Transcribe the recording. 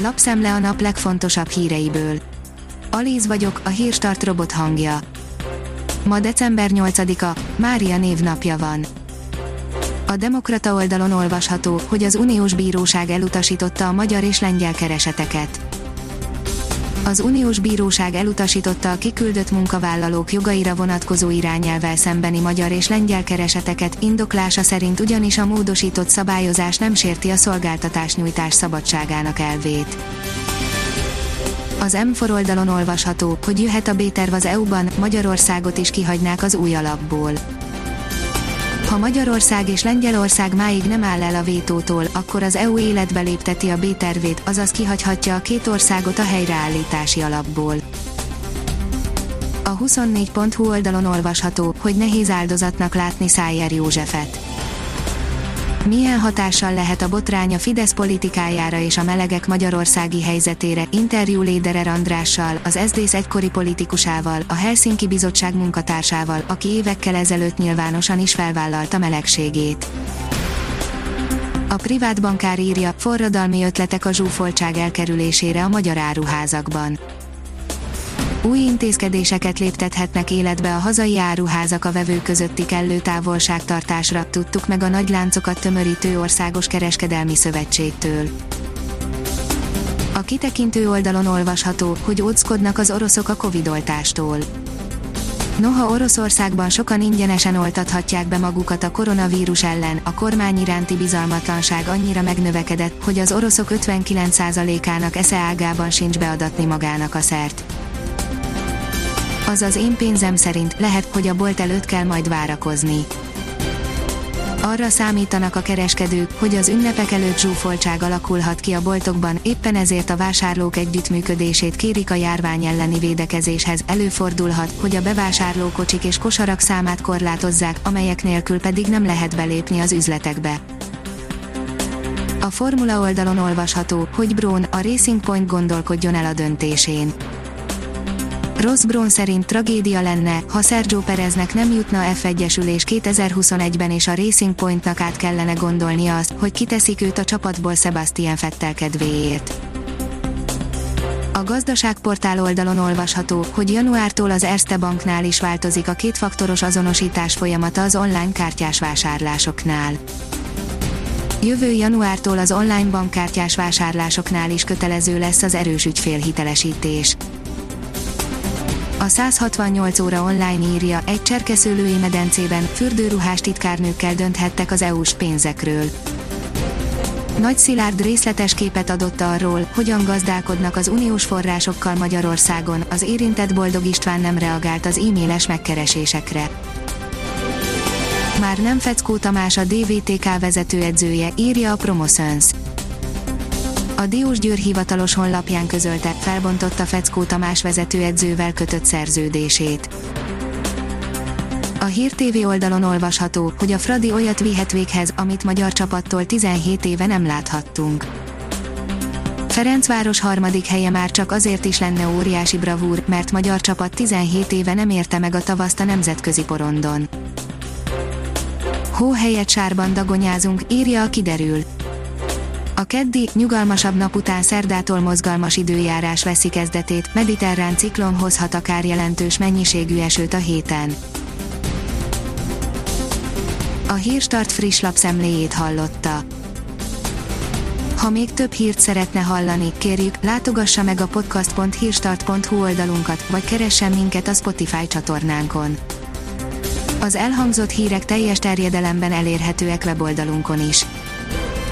lapszemle a nap legfontosabb híreiből. Alíz vagyok, a hírstart robot hangja. Ma december 8-a, Mária névnapja van. A Demokrata oldalon olvasható, hogy az Uniós Bíróság elutasította a magyar és lengyel kereseteket. Az Uniós Bíróság elutasította a kiküldött munkavállalók jogaira vonatkozó irányelvel szembeni magyar és lengyel kereseteket, indoklása szerint ugyanis a módosított szabályozás nem sérti a szolgáltatásnyújtás szabadságának elvét. Az M4 oldalon olvasható, hogy jöhet a B-terv az EU-ban, Magyarországot is kihagynák az új alapból. Ha Magyarország és Lengyelország máig nem áll el a vétótól, akkor az EU életbe lépteti a B-tervét, azaz kihagyhatja a két országot a helyreállítási alapból. A 24.hu oldalon olvasható, hogy nehéz áldozatnak látni Szájer Józsefet. Milyen hatással lehet a botrány a Fidesz politikájára és a melegek magyarországi helyzetére? Interjú Léderer Andrással, az SZDSZ egykori politikusával, a Helsinki Bizottság munkatársával, aki évekkel ezelőtt nyilvánosan is felvállalta melegségét. A privát bankár írja, forradalmi ötletek a zsúfoltság elkerülésére a magyar áruházakban új intézkedéseket léptethetnek életbe a hazai áruházak a vevő közötti kellő távolságtartásra, tudtuk meg a nagyláncokat tömörítő országos kereskedelmi szövetségtől. A kitekintő oldalon olvasható, hogy óckodnak az oroszok a Covid-oltástól. Noha Oroszországban sokan ingyenesen oltathatják be magukat a koronavírus ellen, a kormány iránti bizalmatlanság annyira megnövekedett, hogy az oroszok 59%-ának esze ágában sincs beadatni magának a szert az én pénzem szerint lehet, hogy a bolt előtt kell majd várakozni. Arra számítanak a kereskedők, hogy az ünnepek előtt zsúfoltság alakulhat ki a boltokban, éppen ezért a vásárlók együttműködését kérik a járvány elleni védekezéshez. Előfordulhat, hogy a bevásárlókocsik és kosarak számát korlátozzák, amelyek nélkül pedig nem lehet belépni az üzletekbe. A formula oldalon olvasható, hogy Brón a Racing Point gondolkodjon el a döntésén Ross Brown szerint tragédia lenne, ha Sergio Pereznek nem jutna F1-esülés 2021-ben és a Racing Pointnak át kellene gondolnia azt, hogy kiteszik őt a csapatból Sebastian Fettel kedvéért. A gazdaságportál oldalon olvasható, hogy januártól az Erste Banknál is változik a kétfaktoros azonosítás folyamata az online kártyás vásárlásoknál. Jövő januártól az online bankkártyás vásárlásoknál is kötelező lesz az erős ügyfélhitelesítés. A 168 óra online írja, egy cserkeszőlői medencében fürdőruhás titkárnőkkel dönthettek az EU-s pénzekről. Nagy Szilárd részletes képet adott arról, hogyan gazdálkodnak az uniós forrásokkal Magyarországon, az érintett Boldog István nem reagált az e-mailes megkeresésekre. Már nem Feckó Tamás a DVTK vezetőedzője, írja a Promoszöns a Diós Győr hivatalos honlapján közölte, felbontotta Feckó Tamás vezetőedzővel kötött szerződését. A Hír TV oldalon olvasható, hogy a Fradi olyat vihet véghez, amit magyar csapattól 17 éve nem láthattunk. Ferencváros harmadik helye már csak azért is lenne óriási bravúr, mert magyar csapat 17 éve nem érte meg a tavaszt a nemzetközi porondon. Hó helyett sárban dagonyázunk, írja a kiderül. A keddi, nyugalmasabb nap után szerdától mozgalmas időjárás veszi kezdetét, mediterrán ciklon hozhat akár jelentős mennyiségű esőt a héten. A Hírstart friss lapszemléjét hallotta. Ha még több hírt szeretne hallani, kérjük, látogassa meg a podcast.hírstart.hu oldalunkat, vagy keressen minket a Spotify csatornánkon. Az elhangzott hírek teljes terjedelemben elérhetőek weboldalunkon is.